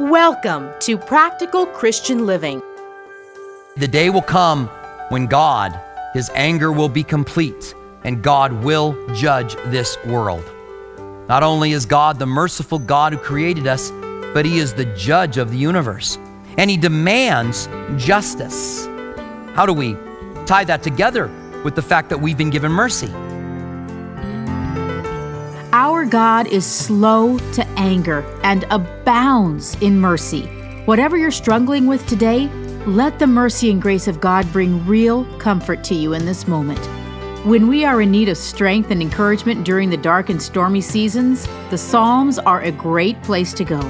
Welcome to Practical Christian Living. The day will come when God, his anger will be complete, and God will judge this world. Not only is God the merciful God who created us, but he is the judge of the universe, and he demands justice. How do we tie that together with the fact that we've been given mercy? God is slow to anger and abounds in mercy. Whatever you're struggling with today, let the mercy and grace of God bring real comfort to you in this moment. When we are in need of strength and encouragement during the dark and stormy seasons, the Psalms are a great place to go.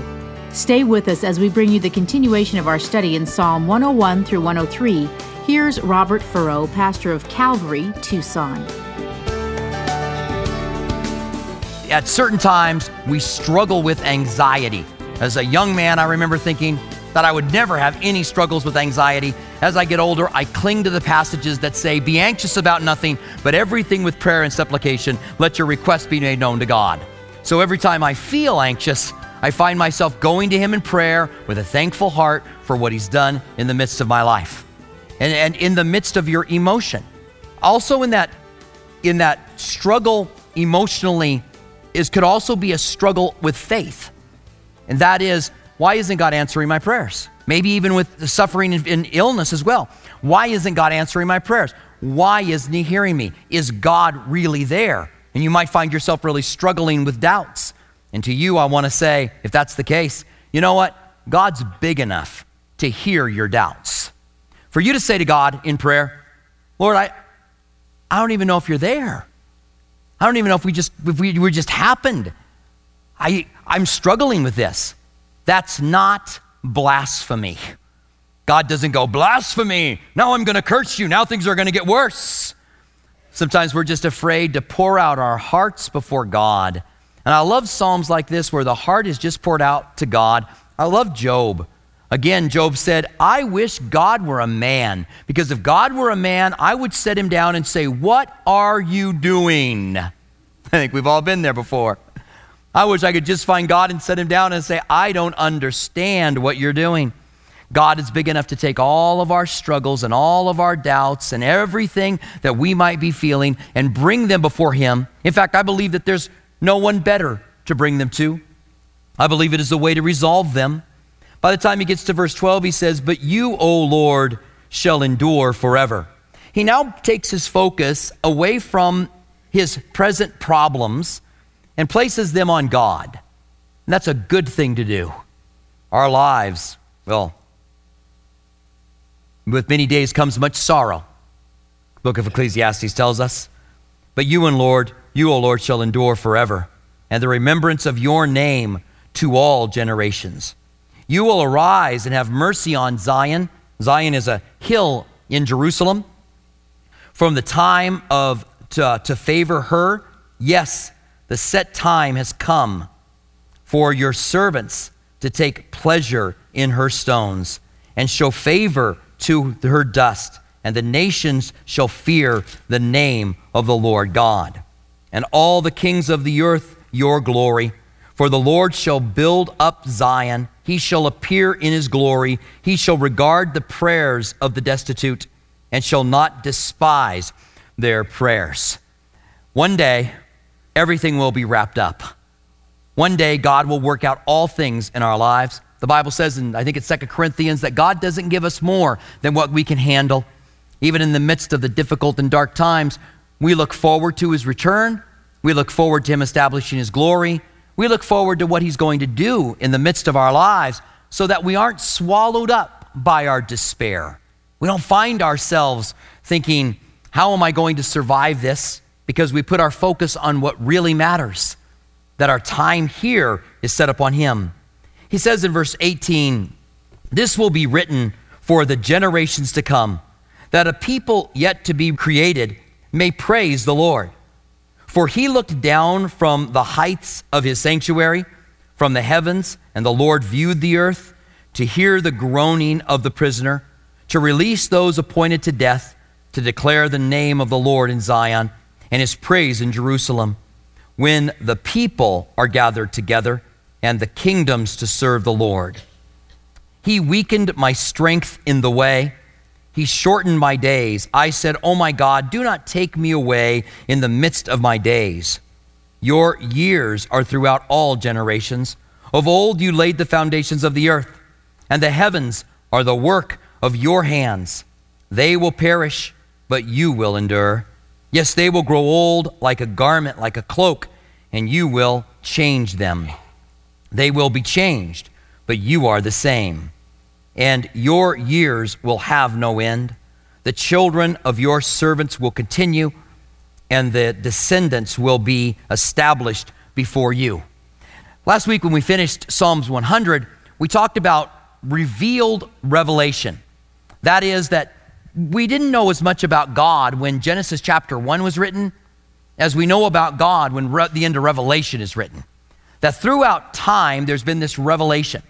Stay with us as we bring you the continuation of our study in Psalm 101 through 103. Here's Robert Furrow, pastor of Calvary, Tucson. At certain times, we struggle with anxiety. As a young man, I remember thinking that I would never have any struggles with anxiety. As I get older, I cling to the passages that say, Be anxious about nothing, but everything with prayer and supplication, let your requests be made known to God. So every time I feel anxious, I find myself going to Him in prayer with a thankful heart for what He's done in the midst of my life and, and in the midst of your emotion. Also, in that, in that struggle emotionally, is could also be a struggle with faith. And that is, why isn't God answering my prayers? Maybe even with the suffering and illness as well. Why isn't God answering my prayers? Why isn't He hearing me? Is God really there? And you might find yourself really struggling with doubts. And to you, I want to say, if that's the case, you know what? God's big enough to hear your doubts. For you to say to God in prayer, Lord, I, I don't even know if you're there. I don't even know if we just if we, we just happened. I I'm struggling with this. That's not blasphemy. God doesn't go, blasphemy. Now I'm going to curse you. Now things are going to get worse. Sometimes we're just afraid to pour out our hearts before God. And I love Psalms like this where the heart is just poured out to God. I love Job. Again, Job said, I wish God were a man, because if God were a man, I would set him down and say, What are you doing? I think we've all been there before. I wish I could just find God and set him down and say, I don't understand what you're doing. God is big enough to take all of our struggles and all of our doubts and everything that we might be feeling and bring them before Him. In fact, I believe that there's no one better to bring them to. I believe it is the way to resolve them. By the time he gets to verse 12, he says, But you, O Lord, shall endure forever. He now takes his focus away from his present problems and places them on God. And that's a good thing to do. Our lives, well, with many days comes much sorrow. book of Ecclesiastes tells us. But you and Lord, you, O Lord, shall endure forever, and the remembrance of your name to all generations. You will arise and have mercy on Zion. Zion is a hill in Jerusalem. From the time of to, to favor her, yes, the set time has come for your servants to take pleasure in her stones and show favor to her dust, and the nations shall fear the name of the Lord God. And all the kings of the earth your glory. For the Lord shall build up Zion he shall appear in his glory. He shall regard the prayers of the destitute and shall not despise their prayers. One day, everything will be wrapped up. One day, God will work out all things in our lives. The Bible says, and I think it's Second Corinthians, that God doesn't give us more than what we can handle. Even in the midst of the difficult and dark times, we look forward to his return. We look forward to him establishing his glory. We look forward to what He's going to do in the midst of our lives so that we aren't swallowed up by our despair. We don't find ourselves thinking, How am I going to survive this? Because we put our focus on what really matters, that our time here is set upon Him. He says in verse 18, This will be written for the generations to come, that a people yet to be created may praise the Lord. For he looked down from the heights of his sanctuary, from the heavens, and the Lord viewed the earth to hear the groaning of the prisoner, to release those appointed to death, to declare the name of the Lord in Zion and his praise in Jerusalem. When the people are gathered together and the kingdoms to serve the Lord. He weakened my strength in the way. He shortened my days. I said, Oh my God, do not take me away in the midst of my days. Your years are throughout all generations. Of old you laid the foundations of the earth, and the heavens are the work of your hands. They will perish, but you will endure. Yes, they will grow old like a garment, like a cloak, and you will change them. They will be changed, but you are the same and your years will have no end. The children of your servants will continue, and the descendants will be established before you. Last week, when we finished Psalms 100, we talked about revealed revelation. That is, that we didn't know as much about God when Genesis chapter 1 was written as we know about God when re- the end of Revelation is written. That throughout time, there's been this revelation.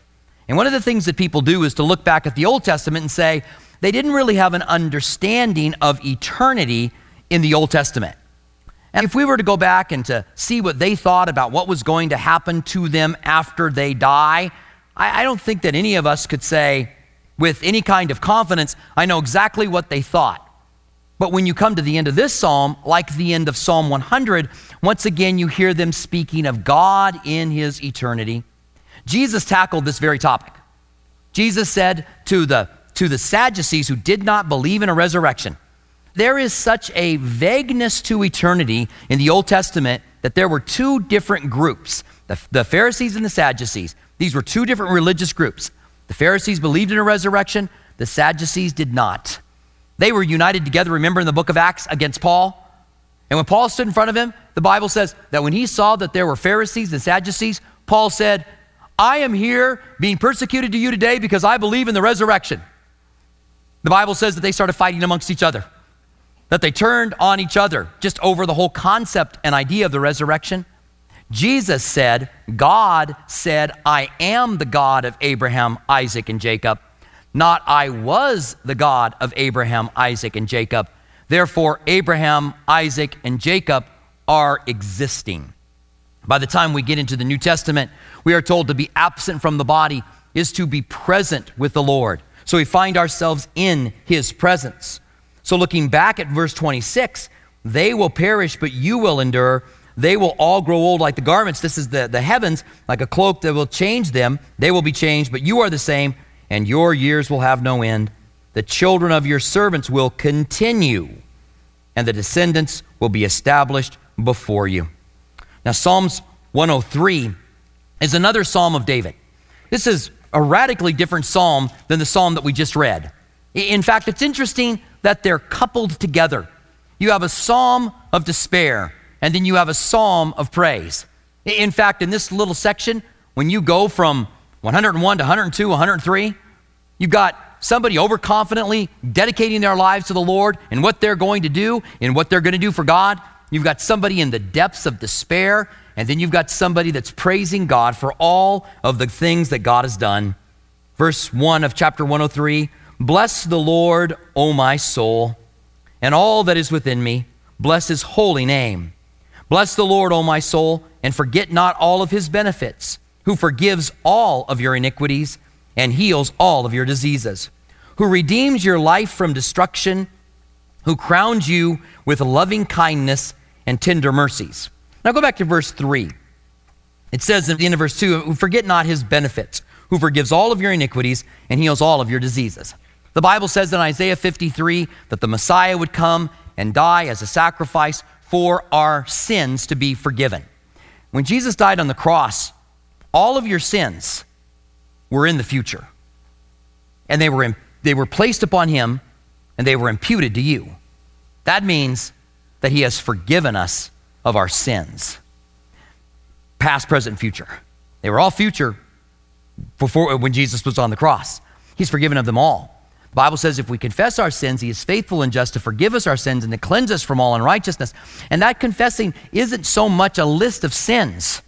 And one of the things that people do is to look back at the Old Testament and say they didn't really have an understanding of eternity in the Old Testament. And if we were to go back and to see what they thought about what was going to happen to them after they die, I, I don't think that any of us could say with any kind of confidence, I know exactly what they thought. But when you come to the end of this psalm, like the end of Psalm 100, once again you hear them speaking of God in his eternity Jesus tackled this very topic. Jesus said to the, to the Sadducees who did not believe in a resurrection, there is such a vagueness to eternity in the Old Testament that there were two different groups the, the Pharisees and the Sadducees. These were two different religious groups. The Pharisees believed in a resurrection, the Sadducees did not. They were united together, remember in the book of Acts, against Paul. And when Paul stood in front of him, the Bible says that when he saw that there were Pharisees and Sadducees, Paul said, I am here being persecuted to you today because I believe in the resurrection. The Bible says that they started fighting amongst each other, that they turned on each other just over the whole concept and idea of the resurrection. Jesus said, God said, I am the God of Abraham, Isaac, and Jacob, not I was the God of Abraham, Isaac, and Jacob. Therefore, Abraham, Isaac, and Jacob are existing. By the time we get into the New Testament, we are told to be absent from the body is to be present with the Lord. So we find ourselves in his presence. So looking back at verse 26, they will perish, but you will endure. They will all grow old like the garments. This is the, the heavens, like a cloak that will change them. They will be changed, but you are the same, and your years will have no end. The children of your servants will continue, and the descendants will be established before you. Now, Psalms 103 is another psalm of David. This is a radically different psalm than the psalm that we just read. In fact, it's interesting that they're coupled together. You have a psalm of despair, and then you have a psalm of praise. In fact, in this little section, when you go from 101 to 102, 103, you've got somebody overconfidently dedicating their lives to the Lord and what they're going to do and what they're going to do for God. You've got somebody in the depths of despair and then you've got somebody that's praising God for all of the things that God has done. Verse 1 of chapter 103 Bless the Lord, O my soul, and all that is within me. Bless his holy name. Bless the Lord, O my soul, and forget not all of his benefits, who forgives all of your iniquities and heals all of your diseases, who redeems your life from destruction, who crowns you with loving kindness and tender mercies now go back to verse 3. It says at the end of verse 2 who Forget not his benefits, who forgives all of your iniquities and heals all of your diseases. The Bible says in Isaiah 53 that the Messiah would come and die as a sacrifice for our sins to be forgiven. When Jesus died on the cross, all of your sins were in the future. And they were, in, they were placed upon him and they were imputed to you. That means that he has forgiven us of our sins past, present, future. They were all future before when Jesus was on the cross. He's forgiven of them all. Bible says if we confess our sins, he is faithful and just to forgive us our sins and to cleanse us from all unrighteousness. And that confessing isn't so much a list of sins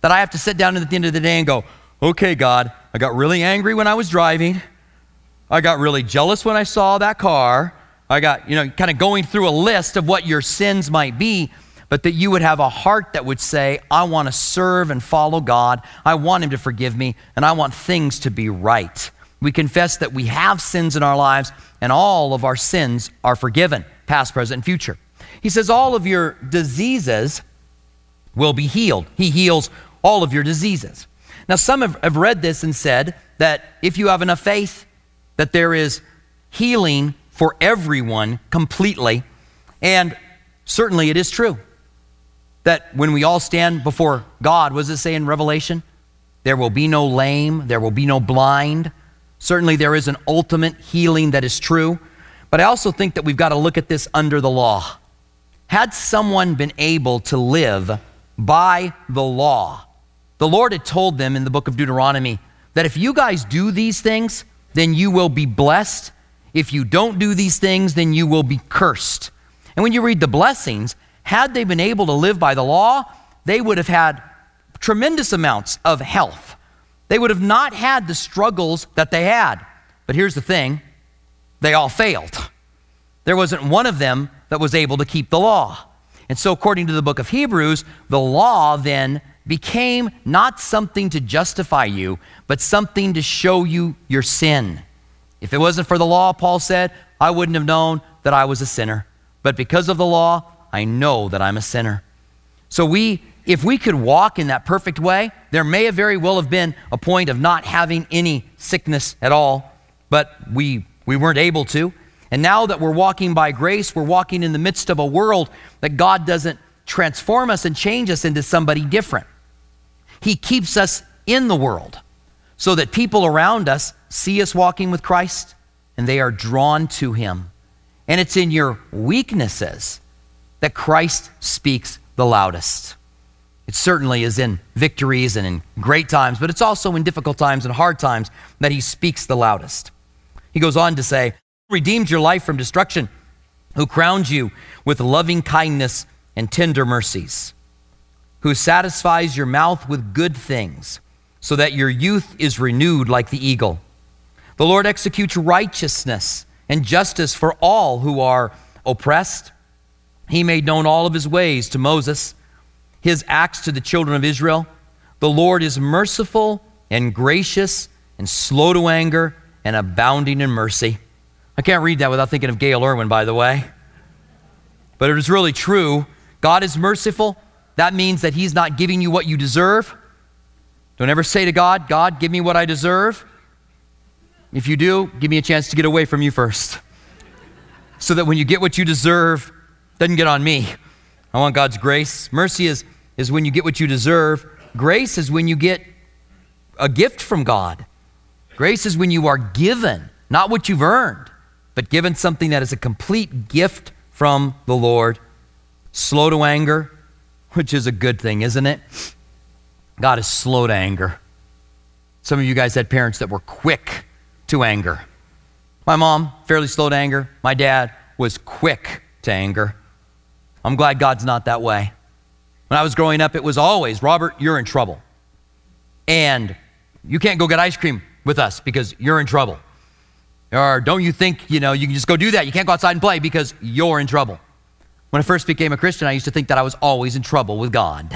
that I have to sit down at the end of the day and go, okay, God, I got really angry when I was driving. I got really jealous when I saw that car. I got, you know, kind of going through a list of what your sins might be. but that you would have a heart that would say, I want to serve and follow God. I want Him to forgive me, and I want things to be right. We confess that we have sins in our lives, and all of our sins are forgiven, past, present, and future. He says, All of your diseases will be healed. He heals all of your diseases. Now, some have, have read this and said that if you have enough faith, that there is healing for everyone completely. And certainly it is true that when we all stand before God, what does it say in Revelation? There will be no lame, there will be no blind. Certainly there is an ultimate healing that is true. But I also think that we've got to look at this under the law. Had someone been able to live by the law, the Lord had told them in the book of Deuteronomy that if you guys do these things, then you will be blessed. If you don't do these things, then you will be cursed. And when you read the blessings, had they been able to live by the law, they would have had tremendous amounts of health. They would have not had the struggles that they had. But here's the thing they all failed. There wasn't one of them that was able to keep the law. And so, according to the book of Hebrews, the law then became not something to justify you, but something to show you your sin. If it wasn't for the law, Paul said, I wouldn't have known that I was a sinner. But because of the law, I know that I'm a sinner. So we if we could walk in that perfect way, there may have very well have been a point of not having any sickness at all, but we we weren't able to. And now that we're walking by grace, we're walking in the midst of a world that God doesn't transform us and change us into somebody different. He keeps us in the world so that people around us see us walking with Christ and they are drawn to Him. And it's in your weaknesses that Christ speaks the loudest. It certainly is in victories and in great times, but it's also in difficult times and hard times that He speaks the loudest. He goes on to say, Redeemed your life from destruction, who crowned you with loving kindness and tender mercies who satisfies your mouth with good things, so that your youth is renewed like the eagle. The Lord executes righteousness and justice for all who are oppressed. He made known all of his ways to Moses, his acts to the children of Israel. The Lord is merciful and gracious and slow to anger and abounding in mercy. I can't read that without thinking of Gayle Erwin, by the way. But it is really true. God is merciful that means that He's not giving you what you deserve. Don't ever say to God, God, give me what I deserve. If you do, give me a chance to get away from you first. So that when you get what you deserve, doesn't get on me. I want God's grace. Mercy is, is when you get what you deserve. Grace is when you get a gift from God. Grace is when you are given, not what you've earned, but given something that is a complete gift from the Lord. Slow to anger, which is a good thing, isn't it? God is slow to anger. Some of you guys had parents that were quick to anger. My mom, fairly slow to anger. My dad was quick to anger. I'm glad God's not that way. When I was growing up, it was always, Robert, you're in trouble. And you can't go get ice cream with us because you're in trouble. Or don't you think, you know, you can just go do that? You can't go outside and play because you're in trouble. When I first became a Christian, I used to think that I was always in trouble with God.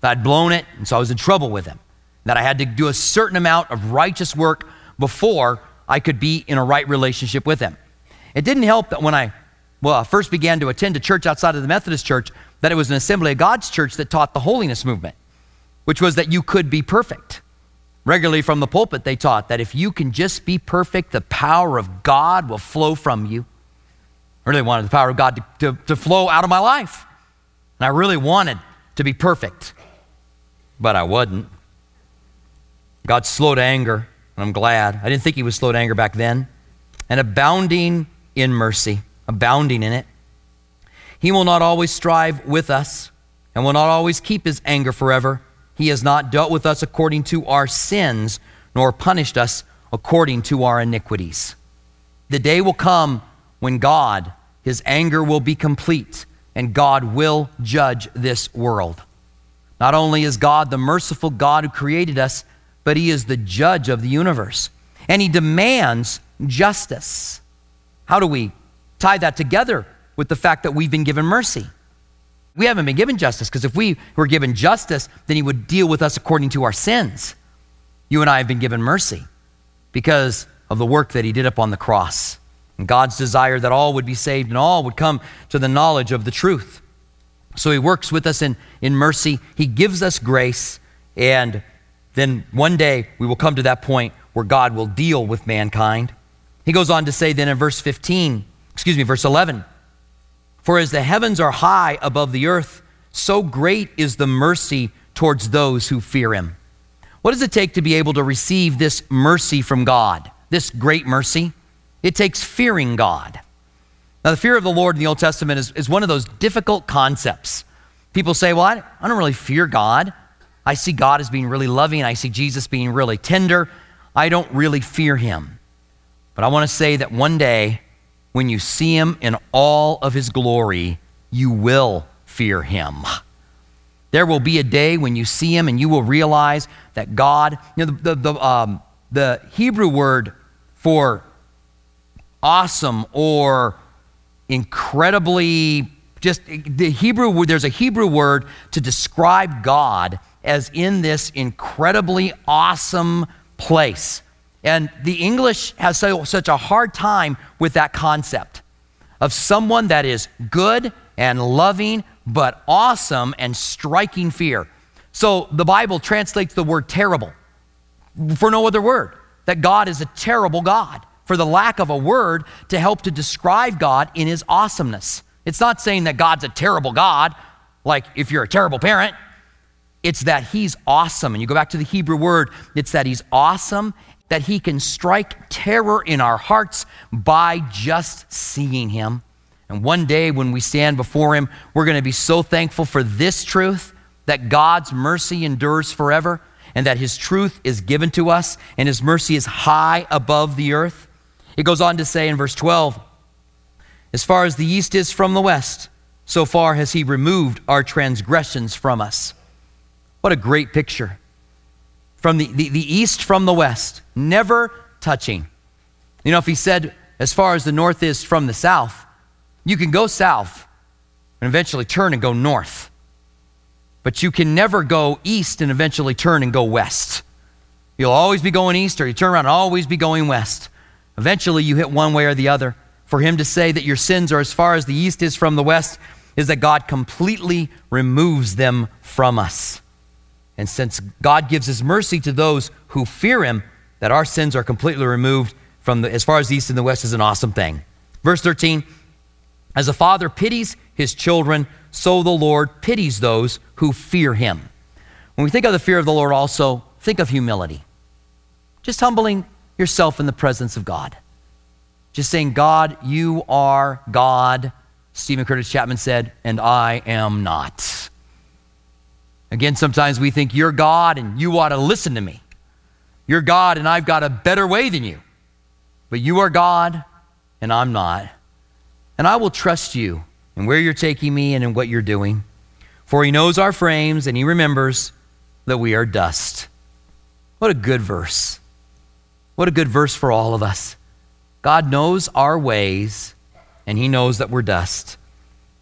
That I'd blown it, and so I was in trouble with Him. That I had to do a certain amount of righteous work before I could be in a right relationship with Him. It didn't help that when I well, I first began to attend a church outside of the Methodist church, that it was an Assembly of God's church that taught the holiness movement, which was that you could be perfect. Regularly from the pulpit, they taught that if you can just be perfect, the power of God will flow from you. I really wanted the power of God to, to, to flow out of my life. And I really wanted to be perfect, but I wasn't. God's slow to anger, and I'm glad. I didn't think He was slow to anger back then. And abounding in mercy, abounding in it. He will not always strive with us and will not always keep His anger forever. He has not dealt with us according to our sins, nor punished us according to our iniquities. The day will come when God, his anger will be complete and God will judge this world. Not only is God the merciful God who created us, but he is the judge of the universe. And he demands justice. How do we tie that together with the fact that we've been given mercy? We haven't been given justice because if we were given justice, then He would deal with us according to our sins. You and I have been given mercy because of the work that He did upon the cross and God's desire that all would be saved and all would come to the knowledge of the truth. So He works with us in, in mercy, He gives us grace, and then one day we will come to that point where God will deal with mankind. He goes on to say then in verse 15, excuse me, verse 11, for as the heavens are high above the earth, so great is the mercy towards those who fear him. What does it take to be able to receive this mercy from God, this great mercy? It takes fearing God. Now, the fear of the Lord in the Old Testament is, is one of those difficult concepts. People say, Well, I, I don't really fear God. I see God as being really loving, I see Jesus being really tender. I don't really fear him. But I want to say that one day, when you see him in all of his glory, you will fear him. There will be a day when you see him and you will realize that God, you know, the, the, the, um, the Hebrew word for awesome or incredibly, just the Hebrew, there's a Hebrew word to describe God as in this incredibly awesome place. And the English has so, such a hard time with that concept of someone that is good and loving, but awesome and striking fear. So the Bible translates the word terrible for no other word, that God is a terrible God, for the lack of a word to help to describe God in his awesomeness. It's not saying that God's a terrible God, like if you're a terrible parent. It's that he's awesome. And you go back to the Hebrew word, it's that he's awesome that He can strike terror in our hearts by just seeing Him. And one day when we stand before Him, we're going to be so thankful for this truth that God's mercy endures forever and that His truth is given to us and His mercy is high above the earth. It goes on to say in verse 12, as far as the east is from the west, so far has He removed our transgressions from us. What a great picture from the, the, the east from the west, never touching. You know, if he said, as far as the north is from the south, you can go south and eventually turn and go north. But you can never go east and eventually turn and go west. You'll always be going east, or you turn around and always be going west. Eventually, you hit one way or the other. For him to say that your sins are as far as the east is from the west is that God completely removes them from us. And since God gives his mercy to those who fear him, that our sins are completely removed from the, as far as the east and the west is an awesome thing. Verse 13 As a father pities his children, so the Lord pities those who fear him. When we think of the fear of the Lord, also think of humility. Just humbling yourself in the presence of God. Just saying, God, you are God. Steven Curtis Chapman said, and I am not. Again, sometimes we think you're God and you ought to listen to me. You're God and I've got a better way than you. But you are God and I'm not. And I will trust you in where you're taking me and in what you're doing. For he knows our frames and he remembers that we are dust. What a good verse. What a good verse for all of us. God knows our ways and he knows that we're dust.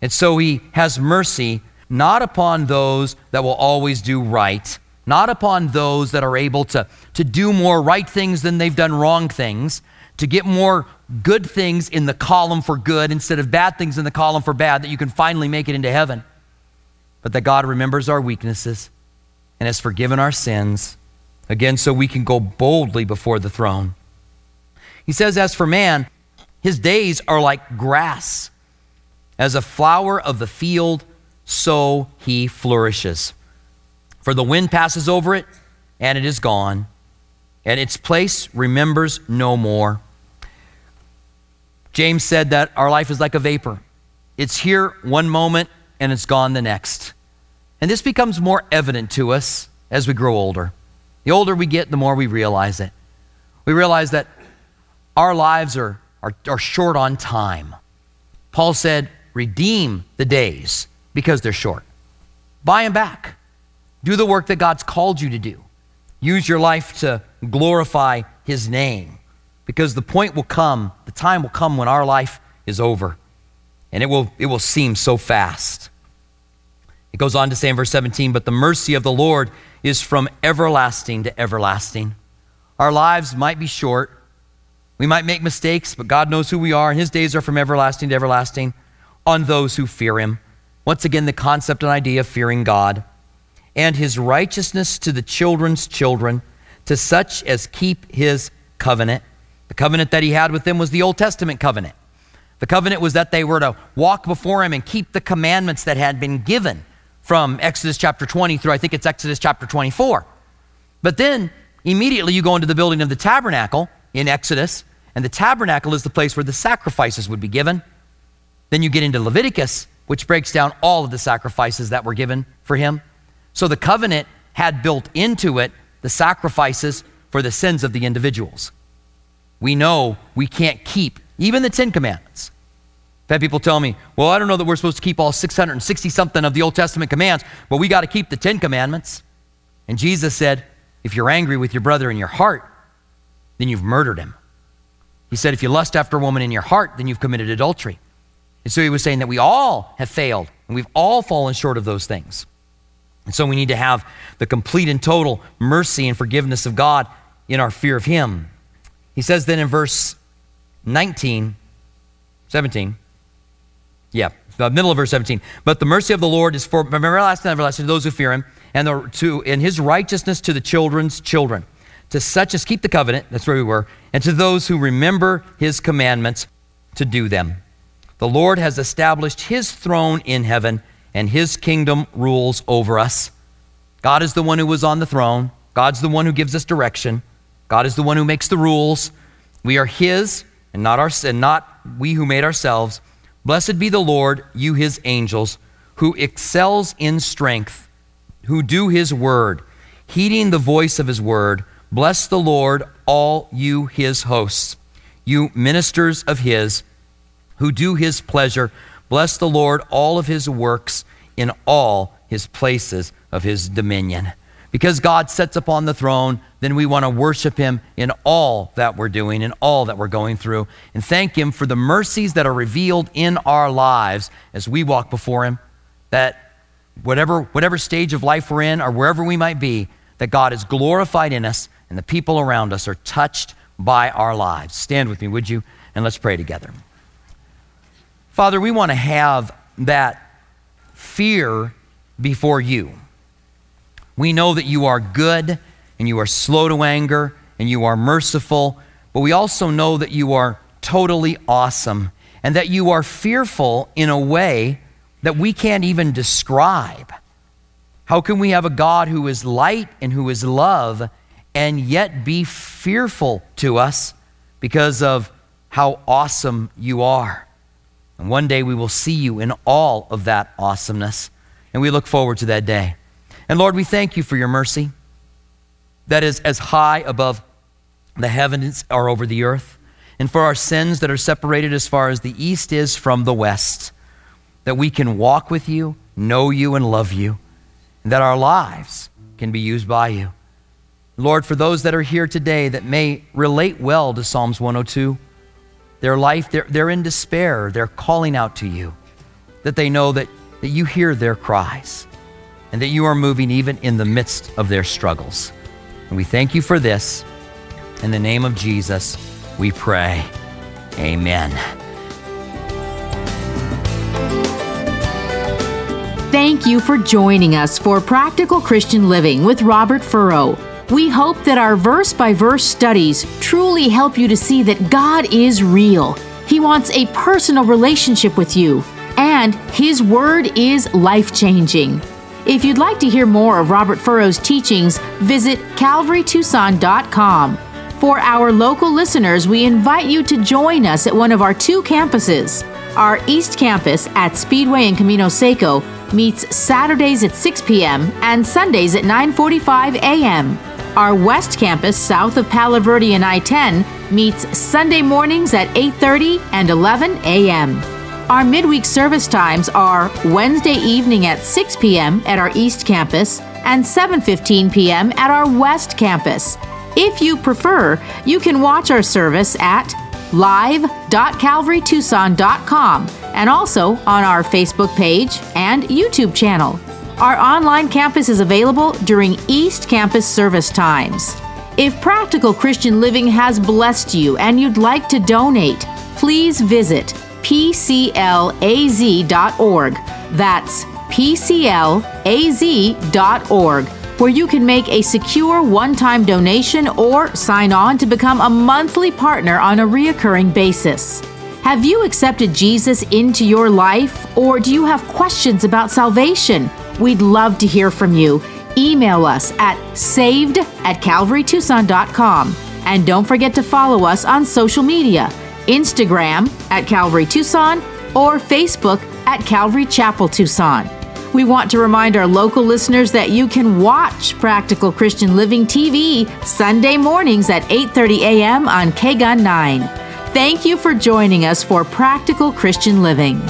And so he has mercy not upon those that will always do right, not upon those that are able to, to do more right things than they've done wrong things, to get more good things in the column for good instead of bad things in the column for bad, that you can finally make it into heaven. But that God remembers our weaknesses and has forgiven our sins, again, so we can go boldly before the throne. He says, As for man, his days are like grass, as a flower of the field so he flourishes. For the wind passes over it, and it is gone, and its place remembers no more. James said that our life is like a vapor. It's here one moment and it's gone the next. And this becomes more evident to us as we grow older. The older we get, the more we realize it. We realize that our lives are, are, are short on time. Paul said, Redeem the days because they're short. Buy them back. Do the work that God's called you to do. Use your life to glorify His name because the point will come, the time will come when our life is over and it will, it will seem so fast. It goes on to say in verse 17, But the mercy of the Lord is from everlasting to everlasting. Our lives might be short. We might make mistakes, but God knows who we are, and His days are from everlasting to everlasting on those who fear Him. Once again, the concept and idea of fearing God. And His righteousness to the children's children, to such as keep His covenant. The covenant that He had with them was the Old Testament covenant. The covenant was that they were to walk before Him and keep the commandments that had been given from Exodus chapter 20 through I think it's Exodus chapter 24. But then immediately you go into the building of the tabernacle in Exodus, and the tabernacle is the place where the sacrifices would be given. Then you get into Leviticus, which breaks down all of the sacrifices that were given for him. So the covenant had built into it the sacrifices for the sins of the individuals. We know we can't keep even the Ten Commandments. I've had people tell me, well, I don't know that we're supposed to keep all 660 something of the Old Testament commands, but we got to keep the Ten Commandments. And Jesus said, if you're angry with your brother in your heart, then you've murdered him. He said, if you lust after a woman in your heart, then you've committed adultery. And so he was saying that we all have failed and we've all fallen short of those things. And so we need to have the complete and total mercy and forgiveness of God in our fear of him. He says then in verse 19, 17, yeah, the middle of verse 17. But the mercy of the Lord is for remember everlasting and everlasting to those who fear him, and the, to in his righteousness to the children's children, to such as keep the covenant, that's where we were, and to those who remember his commandments to do them. The Lord has established his throne in heaven, and his kingdom rules over us. God is the one who was on the throne. God's the one who gives us direction. God is the one who makes the rules. We are his and not our and not we who made ourselves. Blessed be the Lord, you his angels, who excels in strength, who do his word, heeding the voice of his word. Bless the Lord, all you his hosts, you ministers of his, who do his pleasure. Bless the Lord, all of his works in all his places of his dominion. Because God sits upon the throne, then we want to worship Him in all that we're doing, in all that we're going through, and thank Him for the mercies that are revealed in our lives as we walk before Him. That whatever, whatever stage of life we're in or wherever we might be, that God is glorified in us and the people around us are touched by our lives. Stand with me, would you? And let's pray together. Father, we want to have that fear before you. We know that you are good and you are slow to anger and you are merciful, but we also know that you are totally awesome and that you are fearful in a way that we can't even describe. How can we have a God who is light and who is love and yet be fearful to us because of how awesome you are? And one day we will see you in all of that awesomeness, and we look forward to that day. And Lord, we thank you for your mercy that is as high above the heavens are over the earth, and for our sins that are separated as far as the east is from the west, that we can walk with you, know you, and love you, and that our lives can be used by you. Lord, for those that are here today that may relate well to Psalms 102, their life, they're, they're in despair, they're calling out to you, that they know that, that you hear their cries and that you are moving even in the midst of their struggles. And we thank you for this. In the name of Jesus, we pray. Amen. Thank you for joining us for Practical Christian Living with Robert Furrow. We hope that our verse by verse studies truly help you to see that God is real. He wants a personal relationship with you, and His Word is life changing. If you'd like to hear more of Robert Furrow's teachings, visit calvarytucson.com. For our local listeners, we invite you to join us at one of our two campuses. Our East Campus at Speedway and Camino Seco meets Saturdays at 6 p.m. and Sundays at 9:45 a.m. Our West Campus south of Palo Verde and I-10 meets Sunday mornings at 8:30 and 11 a.m. Our midweek service times are Wednesday evening at 6 p.m. at our East Campus and 7:15 p.m. at our West Campus. If you prefer, you can watch our service at live.calvarytucson.com and also on our Facebook page and YouTube channel. Our online campus is available during East Campus service times. If Practical Christian Living has blessed you and you'd like to donate, please visit pclaz.org. That's pclaz.org, where you can make a secure one time donation or sign on to become a monthly partner on a reoccurring basis. Have you accepted Jesus into your life, or do you have questions about salvation? We'd love to hear from you. Email us at saved at calvarytucson.com. And don't forget to follow us on social media Instagram at Calvary Tucson or Facebook at Calvary Chapel Tucson. We want to remind our local listeners that you can watch Practical Christian Living TV Sunday mornings at 8:30 a.m. on KGUN 9. Thank you for joining us for Practical Christian Living.